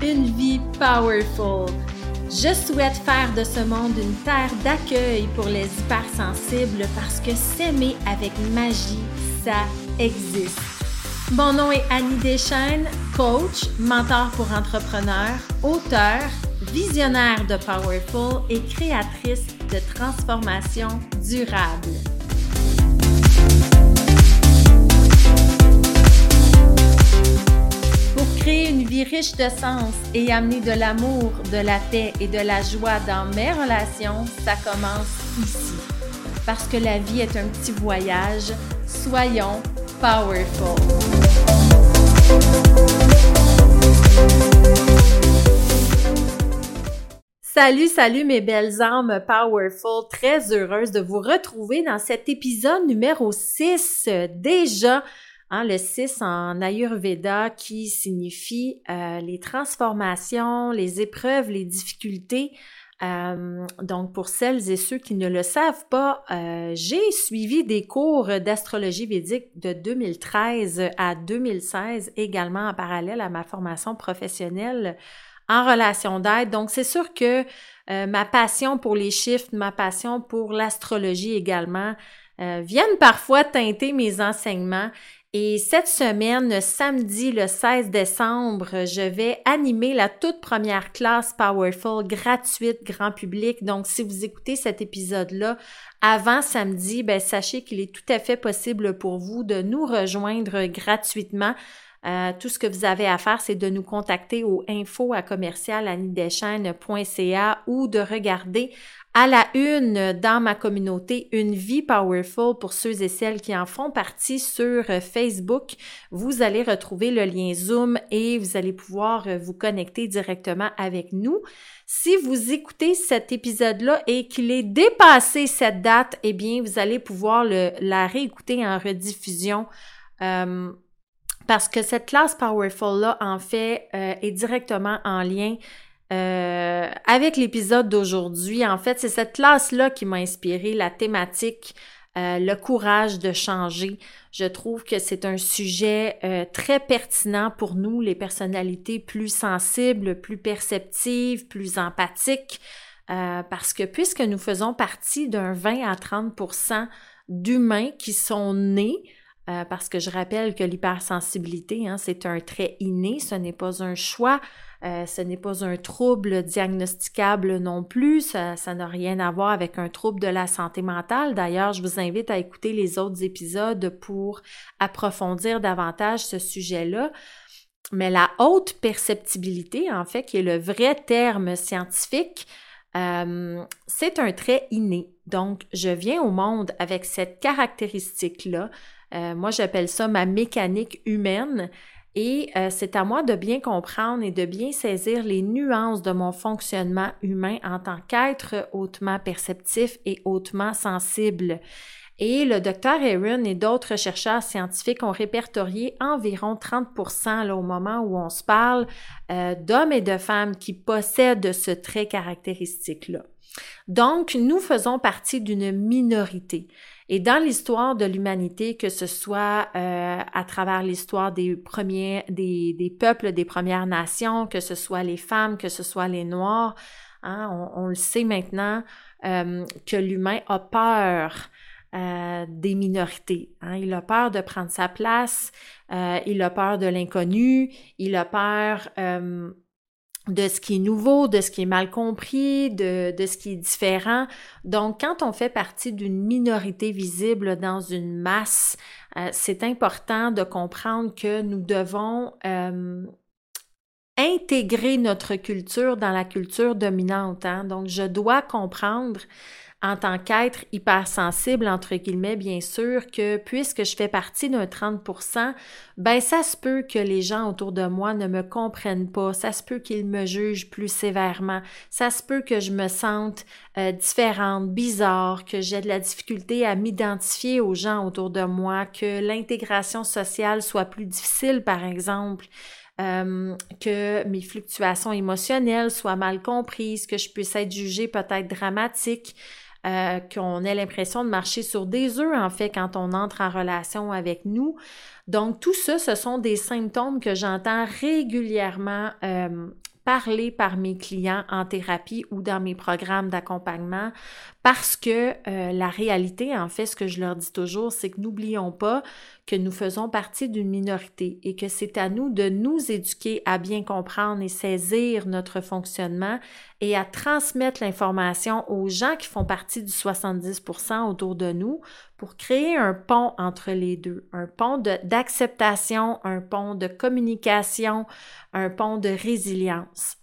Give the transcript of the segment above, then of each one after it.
Une vie powerful. Je souhaite faire de ce monde une terre d'accueil pour les hypersensibles parce que s'aimer avec magie, ça existe. Mon nom est Annie Deschaines, coach, mentor pour entrepreneurs, auteur, visionnaire de Powerful et créatrice de transformation durable. Une vie riche de sens et amener de l'amour, de la paix et de la joie dans mes relations, ça commence ici. Parce que la vie est un petit voyage, soyons powerful. Salut, salut mes belles âmes powerful, très heureuse de vous retrouver dans cet épisode numéro 6 déjà Hein, le 6 en Ayurveda qui signifie euh, les transformations, les épreuves, les difficultés. Euh, donc, pour celles et ceux qui ne le savent pas, euh, j'ai suivi des cours d'astrologie védique de 2013 à 2016, également en parallèle à ma formation professionnelle en relation d'aide. Donc, c'est sûr que ma passion pour les chiffres, ma passion pour l'astrologie également, viennent parfois teinter mes enseignements et cette semaine, samedi le 16 décembre, je vais animer la toute première classe Powerful gratuite grand public. Donc, si vous écoutez cet épisode-là avant samedi, ben, sachez qu'il est tout à fait possible pour vous de nous rejoindre gratuitement. Euh, tout ce que vous avez à faire, c'est de nous contacter au info à ou de regarder à la une dans ma communauté Une vie powerful pour ceux et celles qui en font partie sur Facebook. Vous allez retrouver le lien Zoom et vous allez pouvoir vous connecter directement avec nous. Si vous écoutez cet épisode-là et qu'il est dépassé cette date, eh bien, vous allez pouvoir le, la réécouter en rediffusion. Euh, parce que cette classe Powerful-là, en fait, euh, est directement en lien euh, avec l'épisode d'aujourd'hui. En fait, c'est cette classe-là qui m'a inspiré la thématique euh, le courage de changer. Je trouve que c'est un sujet très pertinent pour nous, les personnalités plus sensibles, plus perceptives, plus empathiques, parce que puisque nous faisons partie d'un 20 à 30% d'humains qui sont nés euh, parce que je rappelle que l'hypersensibilité, hein, c'est un trait inné, ce n'est pas un choix, euh, ce n'est pas un trouble diagnosticable non plus, ça, n'a rien à voir avec un trouble de la santé mentale. D'ailleurs, je vous invite à écouter les autres épisodes pour approfondir davantage ce sujet-là. Mais la haute perceptibilité, en fait, qui est le vrai terme scientifique, euh, c'est un trait inné. Donc, je viens au monde avec cette caractéristique-là. Euh, moi, j'appelle ça ma mécanique humaine. Et euh, c'est à moi de bien comprendre et de bien saisir les nuances de mon fonctionnement humain en tant qu'être hautement perceptif et hautement sensible. Et le docteur Aaron et d'autres chercheurs scientifiques ont répertorié environ 30 là, au moment où on se parle euh, d'hommes et de femmes qui possèdent ce trait caractéristique-là. Donc, nous faisons partie d'une minorité. Et dans l'histoire de l'humanité, que ce soit euh, à travers l'histoire des premiers, des, des, peuples des Premières Nations, que ce soit les femmes, que ce soit les Noirs, hein, on, le sait maintenant euh, que l'humain a peur euh, des minorités. Hein. Il a peur de prendre sa place, euh, il a peur de l'inconnu, il a peur euh, de ce qui est nouveau, de ce qui est mal compris, de, de ce qui est différent. Donc, quand on fait partie d'une minorité visible dans une masse, euh, c'est important de comprendre que nous devons euh, intégrer notre culture dans la culture dominante. Hein. Donc, je dois comprendre en tant qu'être hypersensible, entre guillemets, bien sûr, que puisque je fais partie d'un 30% ben ça se peut que les gens autour de moi ne me comprennent pas, ça se peut qu'ils me jugent plus sévèrement, ça se peut que je me sente euh, différente, bizarre, que j'ai de la difficulté à m'identifier aux gens autour de moi, que l'intégration sociale soit plus difficile, par exemple. Euh, que mes fluctuations émotionnelles soient mal comprises, que je puisse être jugée peut-être dramatique, euh, qu'on ait l'impression de marcher sur des œufs, en fait, quand on entre en relation avec nous. Donc, tout ça, ce sont des symptômes que j'entends régulièrement euh, parler par mes clients en thérapie ou dans mes programmes d'accompagnement parce que euh, la réalité, en fait, ce que je leur dis toujours, c'est que n'oublions pas que nous faisons partie d'une minorité et que c'est à nous de nous éduquer à bien comprendre et saisir notre fonctionnement et à transmettre l'information aux gens qui font partie du 70% autour de nous pour créer un pont entre les deux, un pont d'acceptation, un pont de communication, un pont de résilience.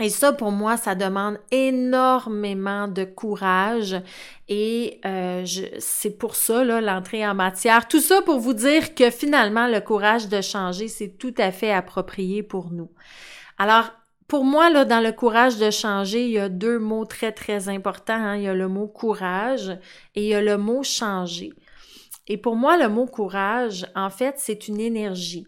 Et ça, pour moi, ça demande énormément de courage et euh, c'est pour ça, là, l'entrée en matière. Tout ça pour vous dire que finalement, le courage de changer, c'est tout à fait approprié pour nous. Alors, pour moi, là, dans le courage de changer, il y a deux mots très, très importants. Hein. Il y a le mot courage et il y a le mot changer. Et pour moi, le mot courage, en fait, c'est une énergie.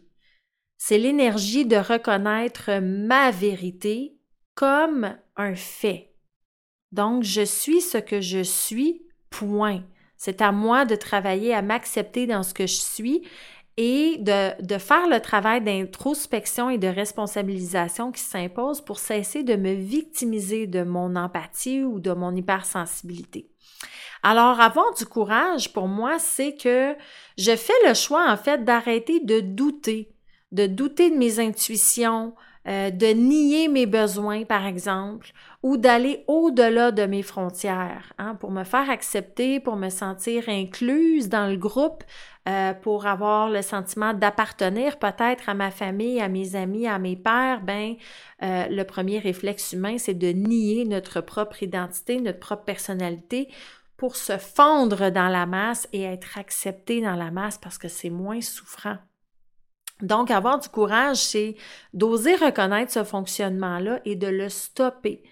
C'est l'énergie de reconnaître ma vérité comme un fait. Donc, je suis ce que je suis, point. C'est à moi de travailler à m'accepter dans ce que je suis et de, faire le travail d'introspection et de responsabilisation qui s'impose pour cesser de me victimiser de mon empathie ou de mon hypersensibilité. Alors, avoir du courage, pour moi, c'est que je fais le choix, en fait, d'arrêter de douter, de douter de mes intuitions, euh, de nier mes besoins, par exemple, ou d'aller au-delà de mes frontières, hein, pour me faire accepter, pour me sentir incluse dans le groupe, euh, pour avoir le sentiment d'appartenir peut-être à ma famille, à mes amis, à mes pères, ben euh, le premier réflexe humain, c'est de nier notre propre identité, notre propre personnalité pour se fondre dans la masse et être accepté dans la masse parce que c'est moins souffrant. Donc, avoir du courage, c'est d'oser reconnaître ce fonctionnement-là et de le stopper.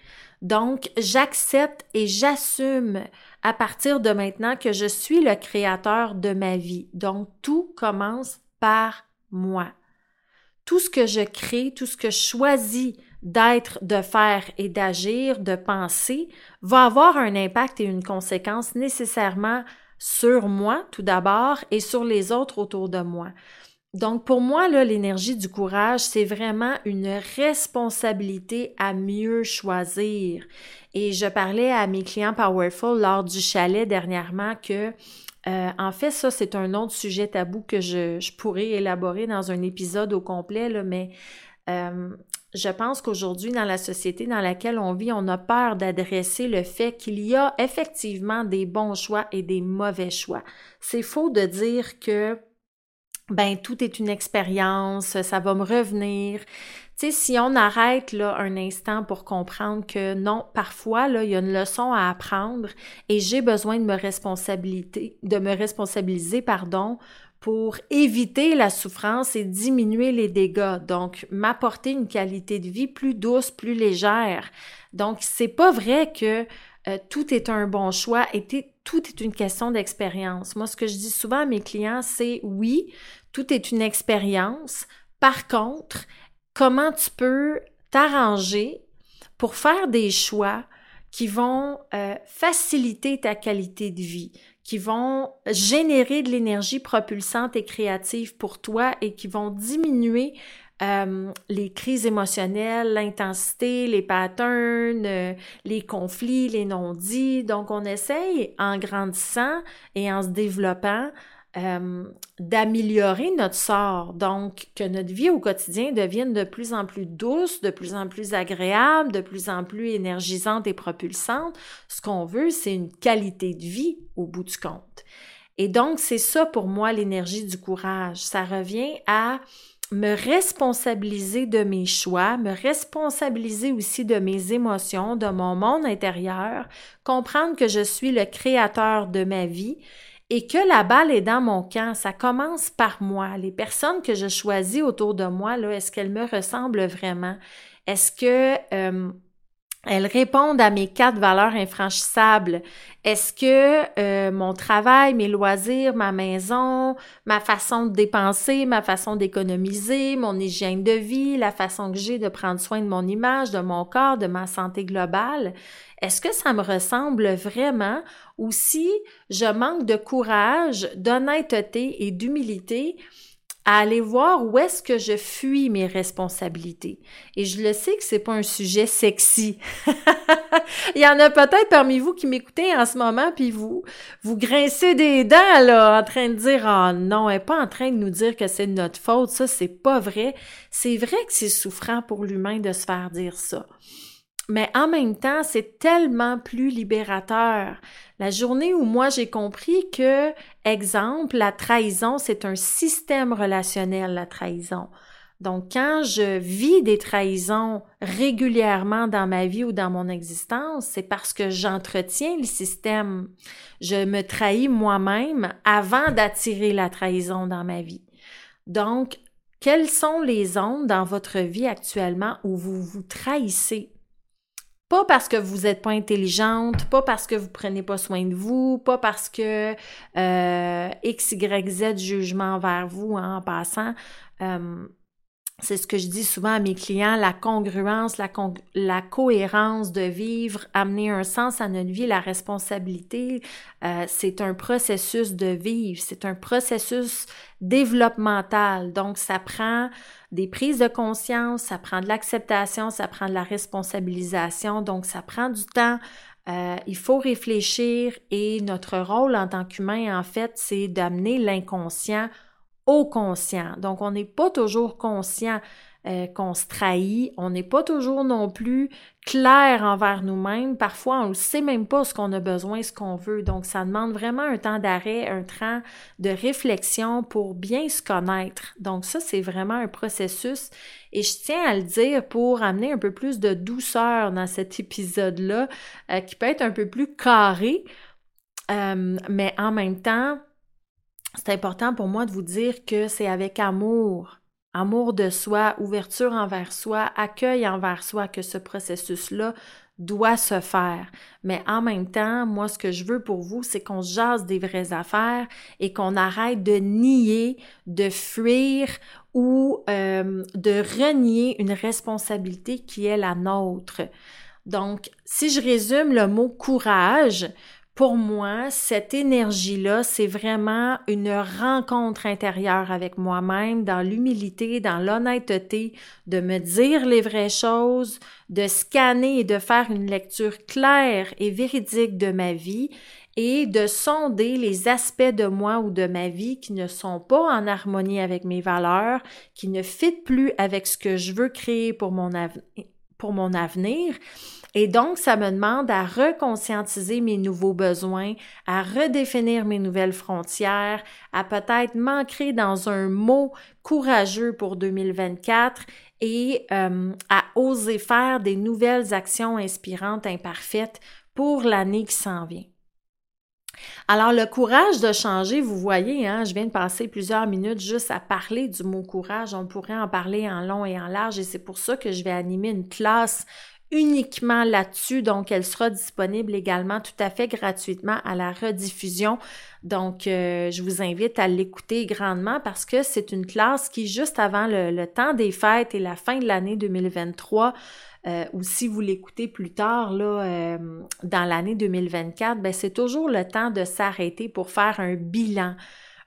Donc, j'accepte et j'assume à partir de maintenant que je suis le créateur de ma vie. Donc, tout commence par moi. Tout ce que je crée, tout ce que je choisis d'être, de faire et d'agir, de penser, va avoir un impact et une conséquence nécessairement sur moi tout d'abord et sur les autres autour de moi. Donc, pour moi, l'énergie du courage, c'est vraiment une responsabilité à mieux choisir. Et je parlais à mes clients Powerful lors du chalet dernièrement que, euh, en fait, ça, c'est un autre sujet tabou que je, je, pourrais élaborer dans un épisode au complet, là, mais euh, je pense qu'aujourd'hui, dans la société dans laquelle on vit, on a peur d'adresser le fait qu'il y a effectivement des bons choix et des mauvais choix. C'est faux de dire que ben tout est une expérience, ça va me revenir. Tu sais, si on arrête là un instant pour comprendre que non, parfois là, il y a une leçon à apprendre et j'ai besoin de me responsabiliser, de me responsabiliser, pardon, pour éviter la souffrance et diminuer les dégâts. Donc, m'apporter une qualité de vie plus douce, plus légère. Donc, c'est pas vrai que euh, tout est un bon choix et tout est une question d'expérience. Moi, ce que je dis souvent à mes clients, c'est oui, tout est une expérience. Par contre, comment tu peux t'arranger pour faire des choix qui vont euh, faciliter ta qualité de vie, qui vont générer de l'énergie propulsante et créative pour toi et qui vont diminuer euh, les crises émotionnelles, l'intensité, les patterns, euh, les conflits, les non-dits. Donc, on essaye, en grandissant et en se développant, euh, d'améliorer notre sort, donc que notre vie au quotidien devienne de plus en plus douce, de plus en plus agréable, de plus en plus énergisante et propulsante. Ce qu'on veut, c'est une qualité de vie au bout du compte. Et donc, c'est ça pour moi l'énergie du courage. Ça revient à me responsabiliser de mes choix, me responsabiliser aussi de mes émotions, de mon monde intérieur, comprendre que je suis le créateur de ma vie et que la balle est dans mon camp. Ça commence par moi. Les personnes que je choisis autour de moi, là, est-ce qu'elles me ressemblent vraiment? Est-ce que euh, elles répondent à mes quatre valeurs infranchissables. Est-ce que euh, mon travail, mes loisirs, ma maison, ma façon de dépenser, ma façon d'économiser, mon hygiène de vie, la façon que j'ai de prendre soin de mon image, de mon corps, de ma santé globale, est-ce que ça me ressemble vraiment? Ou si je manque de courage, d'honnêteté et d'humilité à aller voir où est-ce que je fuis mes responsabilités. Et je le sais que c'est pas un sujet sexy. Il y en a peut-être parmi vous qui m'écoutez en ce moment puis vous vous grincez des dents là en train de dire "Ah non, elle est pas en train de nous dire que c'est notre faute, ça c'est pas vrai." C'est vrai que c'est souffrant pour l'humain de se faire dire ça. Mais en même temps, c'est tellement plus libérateur. La journée où moi j'ai compris que, exemple, la trahison, c'est un système relationnel, la trahison. Donc, quand je vis des trahisons régulièrement dans ma vie ou dans mon existence, c'est parce que j'entretiens le système. Je me trahis moi-même avant d'attirer la trahison dans ma vie. Donc, quelles sont les zones dans votre vie actuellement où vous vous trahissez? Pas parce que vous n'êtes pas intelligente, pas parce que vous prenez pas soin de vous, pas parce que euh, X, Y, jugement envers vous en passant. Euh, c'est ce que je dis souvent à mes clients, la congruence, la, la cohérence de vivre, amener un sens à notre vie, la responsabilité, euh, c'est un processus de vivre, c'est un processus développemental. Donc, ça prend des prises de conscience, ça prend de l'acceptation, ça prend de la responsabilisation, donc ça prend du temps. Euh, il faut réfléchir et notre rôle en tant qu'humain, en fait, c'est d'amener l'inconscient conscient. Donc, on n'est pas toujours conscient euh, qu'on se trahit, on n'est pas toujours non plus clair envers nous-mêmes. Parfois, on ne sait même pas ce qu'on a besoin, ce qu'on veut. Donc, ça demande vraiment un temps d'arrêt, un temps de réflexion pour bien se connaître. Donc, ça, c'est vraiment un processus. Et je tiens à le dire pour amener un peu plus de douceur dans cet épisode-là, euh, qui peut être un peu plus carré, euh, mais en même temps, c'est important pour moi de vous dire que c'est avec amour, amour de soi, ouverture envers soi, accueil envers soi que ce processus-là doit se faire. Mais en même temps, moi, ce que je veux pour vous, c'est qu'on jase des vraies affaires et qu'on arrête de nier, de fuir ou euh, de renier une responsabilité qui est la nôtre. Donc, si je résume le mot courage, pour moi, cette énergie-là, c'est vraiment une rencontre intérieure avec moi-même, dans l'humilité, dans l'honnêteté, de me dire les vraies choses, de scanner et de faire une lecture claire et véridique de ma vie et de sonder les aspects de moi ou de ma vie qui ne sont pas en harmonie avec mes valeurs, qui ne fitent plus avec ce que je veux créer pour mon, pour mon avenir et donc, ça me demande à reconscientiser mes nouveaux besoins, à redéfinir mes nouvelles frontières, à peut-être m'ancrer dans un mot courageux pour 2024 et euh, à oser faire des nouvelles actions inspirantes, imparfaites pour l'année qui s'en vient. Alors, le courage de changer, vous voyez, hein, je viens de passer plusieurs minutes juste à parler du mot courage. On pourrait en parler en long et en large et c'est pour ça que je vais animer une classe uniquement là-dessus. Donc, elle sera disponible également tout à fait gratuitement à la rediffusion. Donc, euh, je vous invite à l'écouter grandement parce que c'est une classe qui, juste avant le, temps des fêtes et la fin de l'année 2023, euh, ou si vous l'écoutez plus tard, là, euh, dans l'année 2024, ben, c'est toujours le temps de s'arrêter pour faire un bilan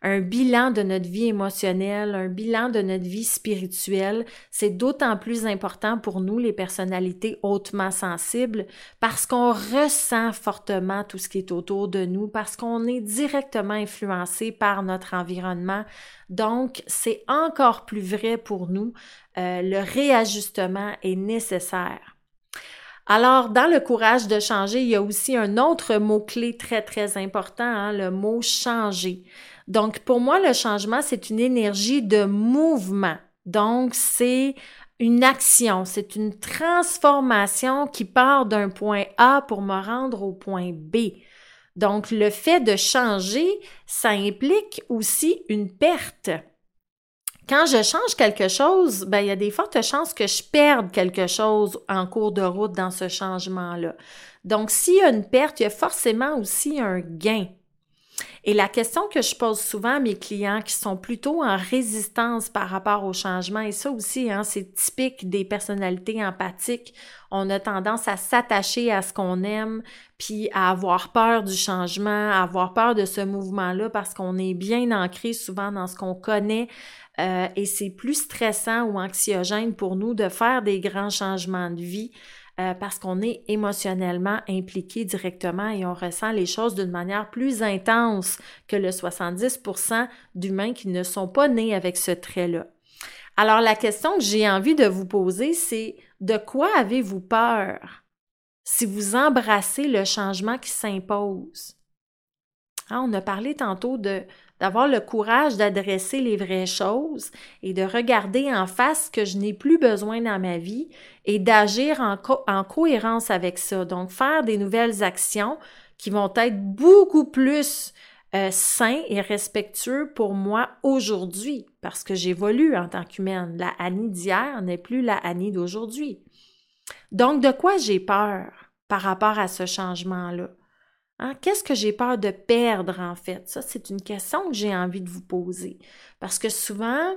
un bilan de notre vie émotionnelle, un bilan de notre vie spirituelle. C'est d'autant plus important pour nous, les personnalités hautement sensibles, parce qu'on ressent fortement tout ce qui est autour de nous, parce qu'on est directement influencé par notre environnement. Donc, c'est encore plus vrai pour nous. Euh, le réajustement est nécessaire. Alors, dans le courage de changer, il y a aussi un autre mot-clé très, très important, hein, le mot changer. Donc, pour moi, le changement, c'est une énergie de mouvement. Donc, c'est une action, c'est une transformation qui part d'un point A pour me rendre au point B. Donc, le fait de changer, ça implique aussi une perte. Quand je change quelque chose, ben, il y a des fortes chances que je perde quelque chose en cours de route dans ce changement-là. Donc, s'il y a une perte, il y a forcément aussi un gain. Et la question que je pose souvent à mes clients qui sont plutôt en résistance par rapport au changement, et ça aussi, hein, c'est typique des personnalités empathiques, on a tendance à s'attacher à ce qu'on aime, puis à avoir peur du changement, à avoir peur de ce mouvement-là parce qu'on est bien ancré souvent dans ce qu'on connaît, euh, et c'est plus stressant ou anxiogène pour nous de faire des grands changements de vie euh, parce qu'on est émotionnellement impliqué directement et on ressent les choses d'une manière plus intense que le 70% d'humains qui ne sont pas nés avec ce trait-là. Alors la question que j'ai envie de vous poser, c'est de quoi avez-vous peur si vous embrassez le changement qui s'impose? Hein, on a parlé tantôt de d'avoir le courage d'adresser les vraies choses et de regarder en face ce que je n'ai plus besoin dans ma vie et d'agir en, en, cohérence avec ça. Donc, faire des nouvelles actions qui vont être beaucoup plus euh, sains et respectueux pour moi aujourd'hui parce que j'évolue en tant qu'humaine. La Annie d'hier n'est plus la Annie d'aujourd'hui. Donc, de quoi j'ai peur par rapport à ce changement-là? Hein? Qu'est-ce que j'ai peur de perdre en fait? Ça, c'est une question que j'ai envie de vous poser. Parce que souvent,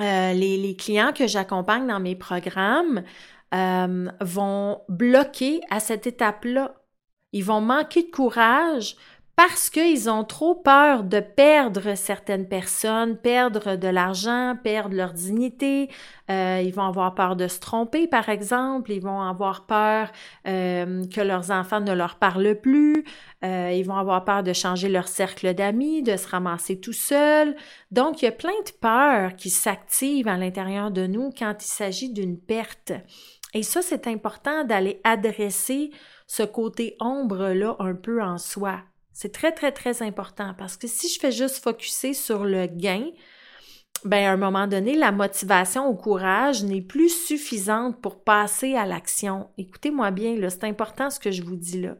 euh, les, clients que j'accompagne dans mes programmes euh, vont bloquer à cette étape-là. Ils vont manquer de courage parce qu'ils ont trop peur de perdre certaines personnes, perdre de l'argent, perdre leur dignité. Euh, ils vont avoir peur de se tromper, par exemple. Ils vont avoir peur euh, que leurs enfants ne leur parlent plus. Euh, ils vont avoir peur de changer leur cercle d'amis, de se ramasser tout seul. Donc, il y a plein de peurs qui s'activent à l'intérieur de nous quand il s'agit d'une perte. Et ça, c'est important d'aller adresser ce côté ombre-là un peu en soi. C'est très, très, très important parce que si je fais juste focuser sur le gain, ben à un moment donné, la motivation au courage n'est plus suffisante pour passer à l'action. Écoutez-moi bien, c'est important ce que je vous dis là.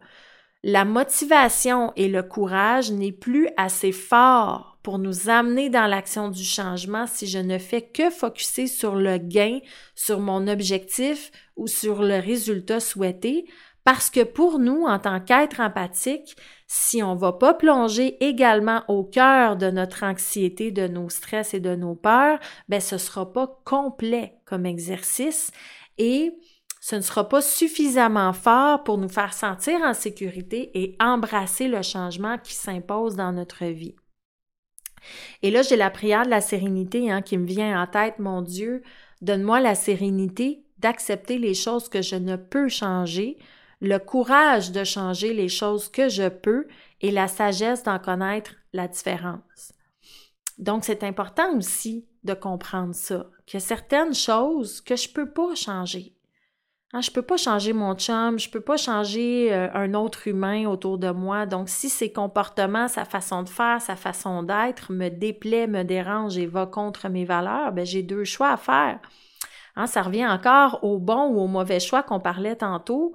La motivation et le courage n'est plus assez fort pour nous amener dans l'action du changement si je ne fais que focuser sur le gain, sur mon objectif ou sur le résultat souhaité, parce que pour nous, en tant qu'être empathique, si on ne va pas plonger également au cœur de notre anxiété, de nos stress et de nos peurs, ben ce sera pas complet comme exercice et ce ne sera pas suffisamment fort pour nous faire sentir en sécurité et embrasser le changement qui s'impose dans notre vie. Et là, j'ai la prière de la sérénité hein, qui me vient en tête, mon Dieu, donne-moi la sérénité d'accepter les choses que je ne peux changer, le courage de changer les choses que je peux et la sagesse d'en connaître la différence. Donc, c'est important aussi de comprendre ça, qu'il y a certaines choses que je peux pas changer. Hein, je peux pas changer mon chum, je peux pas changer euh, un autre humain autour de moi. Donc, si ses comportements, sa façon de faire, sa façon d'être me déplaît, me dérange et va contre mes valeurs, ben, j'ai deux choix à faire. Hein, ça revient encore au bon ou au mauvais choix qu'on parlait tantôt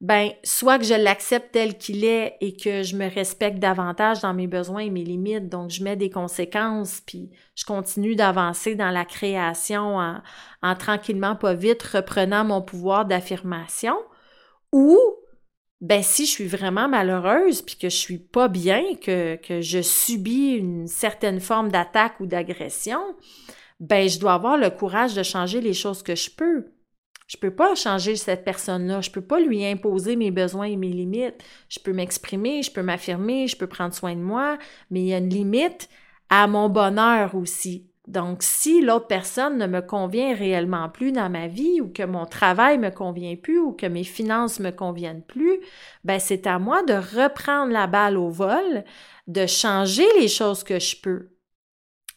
ben soit que je l'accepte tel qu'il est et que je me respecte davantage dans mes besoins et mes limites, donc je mets des conséquences, puis je continue d'avancer dans la création en, en, tranquillement, pas vite, reprenant mon pouvoir d'affirmation, ou ben si je suis vraiment malheureuse puis que je suis pas bien, que, que je subis une certaine forme d'attaque ou d'agression, ben je dois avoir le courage de changer les choses que je peux. Je peux pas changer cette personne-là. Je peux pas lui imposer mes besoins et mes limites. Je peux m'exprimer, je peux m'affirmer, je peux prendre soin de moi, mais il y a une limite à mon bonheur aussi. Donc, si l'autre personne ne me convient réellement plus dans ma vie ou que mon travail me convient plus ou que mes finances me conviennent plus, ben, c'est à moi de reprendre la balle au vol, de changer les choses que je peux.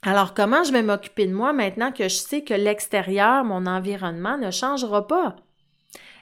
Alors, comment je vais m'occuper de moi maintenant que je sais que l'extérieur, mon environnement ne changera pas?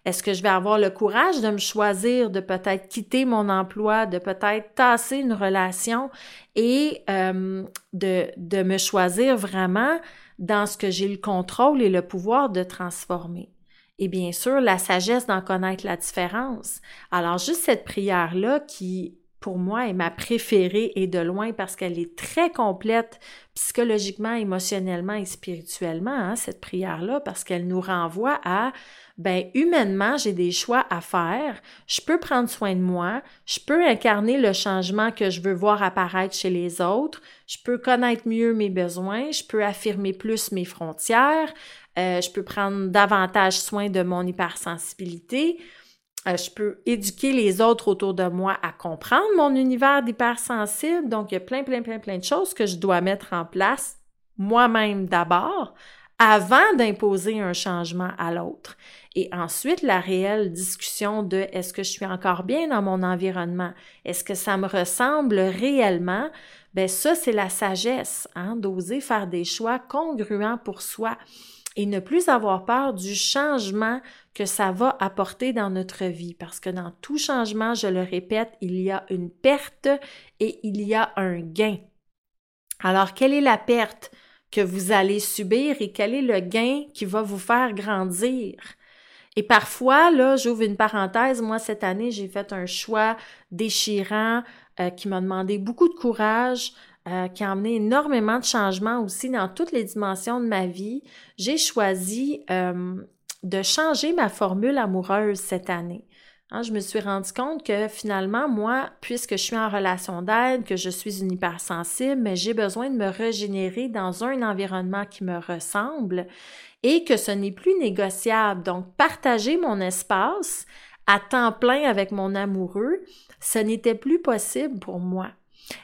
Est-ce que je vais avoir le courage de me choisir, de peut-être quitter mon emploi, de peut-être tasser une relation et euh, de, de me choisir vraiment dans ce que j'ai le contrôle et le pouvoir de transformer? Et bien sûr, la sagesse d'en connaître la différence. Alors, juste cette prière-là qui pour moi, est ma préférée et de loin parce qu'elle est très complète psychologiquement, émotionnellement et spirituellement, hein, cette prière-là, parce qu'elle nous renvoie à, ben, humainement, j'ai des choix à faire, je peux prendre soin de moi, je peux incarner le changement que je veux voir apparaître chez les autres, je peux connaître mieux mes besoins, je peux affirmer plus mes frontières, euh, je peux prendre davantage soin de mon hypersensibilité, je peux éduquer les autres autour de moi à comprendre mon univers d'hypersensible. Donc, il y a plein, plein, plein, plein de choses que je dois mettre en place moi-même d'abord avant d'imposer un changement à l'autre. Et ensuite, la réelle discussion de est-ce que je suis encore bien dans mon environnement? Est-ce que ça me ressemble réellement? Ben ça, c'est la sagesse, hein, d'oser faire des choix congruents pour soi et ne plus avoir peur du changement que ça va apporter dans notre vie. Parce que dans tout changement, je le répète, il y a une perte et il y a un gain. Alors, quelle est la perte que vous allez subir et quel est le gain qui va vous faire grandir? Et parfois, là, j'ouvre une parenthèse, moi, cette année, j'ai fait un choix déchirant euh, qui m'a demandé beaucoup de courage, euh, qui a amené énormément de changements aussi dans toutes les dimensions de ma vie, j'ai choisi euh, de changer ma formule amoureuse cette année. Hein, je me suis rendu compte que finalement, moi, puisque je suis en relation d'aide, que je suis une hypersensible, mais j'ai besoin de me régénérer dans un environnement qui me ressemble et que ce n'est plus négociable. Donc, partager mon espace à temps plein avec mon amoureux, ce n'était plus possible pour moi.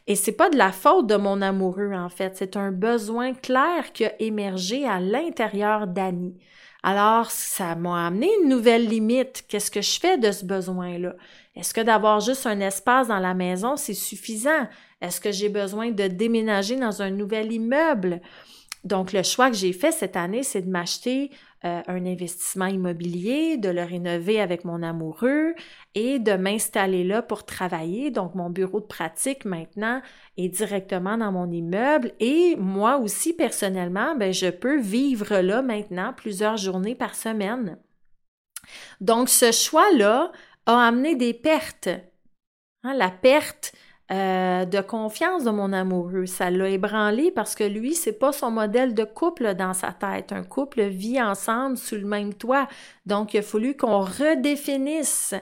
Et c'est pas de la faute de mon amoureux, en fait. C'est un besoin clair qui a émergé à l'intérieur d'Annie. Alors, ça m'a amené une nouvelle limite. Qu'est-ce que je fais de ce besoin-là? Est-ce que d'avoir juste un espace dans la maison, c'est suffisant? Est-ce que j'ai besoin de déménager dans un nouvel immeuble? Donc, le choix que j'ai fait cette année, c'est de m'acheter euh, un investissement immobilier, de le rénover avec mon amoureux et de m'installer là pour travailler. Donc, mon bureau de pratique maintenant est directement dans mon immeuble et moi aussi, personnellement, ben, je peux vivre là maintenant plusieurs journées par semaine. Donc, ce choix-là a amené des pertes. Hein, la perte euh, de confiance de mon amoureux. Ça l'a ébranlé parce que lui, c'est pas son modèle de couple dans sa tête. Un couple vit ensemble sous le même toit. Donc, il a fallu qu'on redéfinisse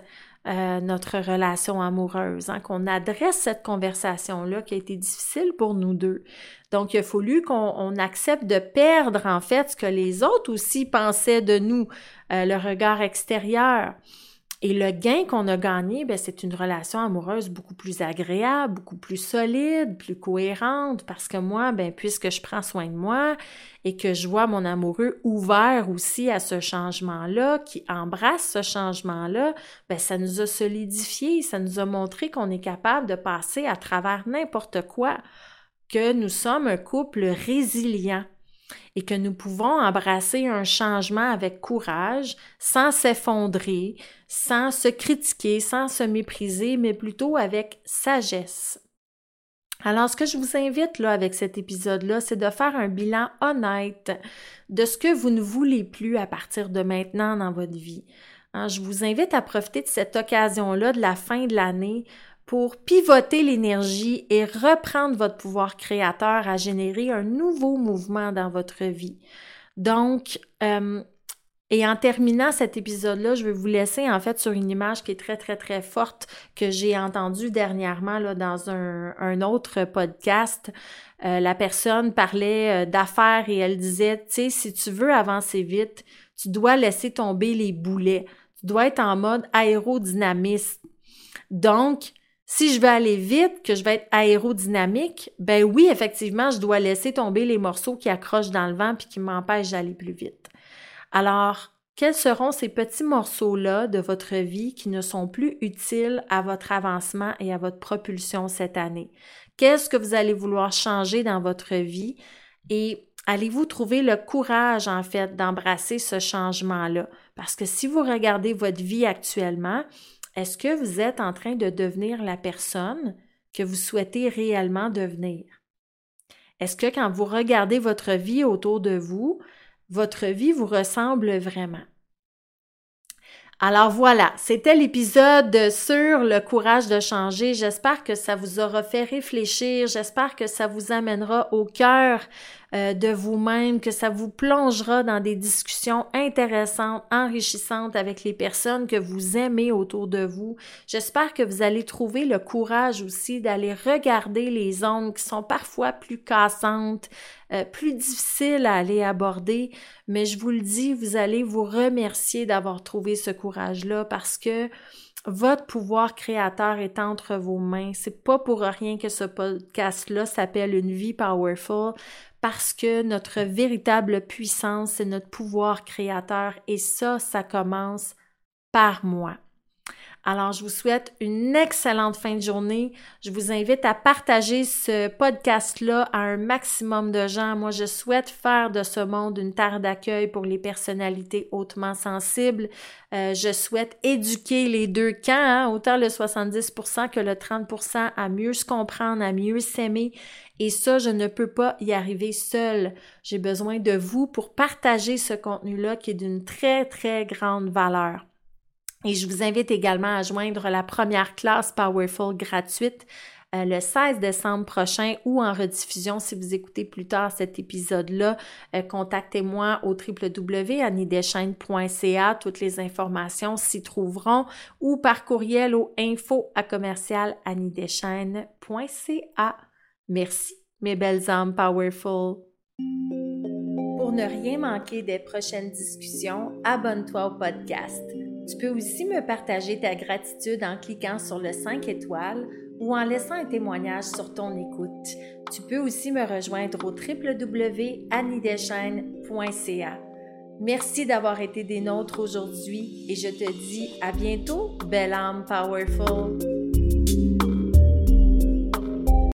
euh, notre relation amoureuse, hein, qu'on adresse cette conversation-là qui a été difficile pour nous deux. Donc, il a fallu qu'on accepte de perdre, en fait, ce que les autres aussi pensaient de nous, euh, le regard extérieur. Et le gain qu'on a gagné, ben, c'est une relation amoureuse beaucoup plus agréable, beaucoup plus solide, plus cohérente, parce que moi, ben, puisque je prends soin de moi et que je vois mon amoureux ouvert aussi à ce changement-là, qui embrasse ce changement-là, ben, ça nous a solidifié, ça nous a montré qu'on est capable de passer à travers n'importe quoi, que nous sommes un couple résilient et que nous pouvons embrasser un changement avec courage, sans s'effondrer, sans se critiquer, sans se mépriser, mais plutôt avec sagesse. Alors, ce que je vous invite là avec cet épisode-là, c'est de faire un bilan honnête de ce que vous ne voulez plus à partir de maintenant dans votre vie. Hein, je vous invite à profiter de cette occasion-là de la fin de l'année pour pivoter l'énergie et reprendre votre pouvoir créateur à générer un nouveau mouvement dans votre vie. Donc, euh, et en terminant cet épisode-là, je vais vous laisser en fait sur une image qui est très, très, très forte que j'ai entendue dernièrement là, dans un, autre podcast. Euh, la personne parlait euh, d'affaires et elle disait, tu sais, si tu veux avancer vite, tu dois laisser tomber les boulets. Tu dois être en mode aérodynamisme. Donc, si je veux aller vite, que je vais être aérodynamique, ben oui, effectivement, je dois laisser tomber les morceaux qui accrochent dans le vent puis qui m'empêchent d'aller plus vite. Alors, quels seront ces petits morceaux-là de votre vie qui ne sont plus utiles à votre avancement et à votre propulsion cette année? Qu'est-ce que vous allez vouloir changer dans votre vie? Et allez-vous trouver le courage, en fait, d'embrasser ce changement-là? Parce que si vous regardez votre vie actuellement, est-ce que vous êtes en train de devenir la personne que vous souhaitez réellement devenir? Est-ce que quand vous regardez votre vie autour de vous, votre vie vous ressemble vraiment? Alors voilà, c'était l'épisode sur le courage de changer. J'espère que ça vous aura fait réfléchir, j'espère que ça vous amènera au cœur euh, de vous-même, que ça vous plongera dans des discussions intéressantes, enrichissantes avec les personnes que vous aimez autour de vous. J'espère que vous allez trouver le courage aussi d'aller regarder les zones qui sont parfois plus cassantes, euh, plus difficiles à aller aborder, mais je vous le dis, vous allez vous remercier d'avoir trouvé ce courage-là parce que votre pouvoir créateur est entre vos mains. C'est pas pour rien que ce podcast-là s'appelle Une vie powerful parce que notre véritable puissance, c'est notre pouvoir créateur et ça, ça commence par moi. Alors, je vous souhaite une excellente fin de journée. Je vous invite à partager ce podcast-là à un maximum de gens. Moi, je souhaite faire de ce monde une terre d'accueil pour les personnalités hautement sensibles. Euh, je souhaite éduquer les deux camps, hein, autant le 70% que le 30% à mieux se comprendre, à mieux s'aimer. Et ça, je ne peux pas y arriver seul. J'ai besoin de vous pour partager ce contenu-là qui est d'une très, très grande valeur. Et je vous invite également à joindre la première classe Powerful gratuite euh, le 16 décembre prochain ou en rediffusion si vous écoutez plus tard cet épisode-là. Euh, contactez-moi au www.anideschaines.ca. Toutes les informations s'y trouveront ou par courriel au info à Merci, mes belles âmes powerful. Pour ne rien manquer des prochaines discussions, abonne-toi au podcast. Tu peux aussi me partager ta gratitude en cliquant sur le 5 étoiles ou en laissant un témoignage sur ton écoute. Tu peux aussi me rejoindre au www.annidechaine.ca. Merci d'avoir été des nôtres aujourd'hui et je te dis à bientôt, belle âme powerful.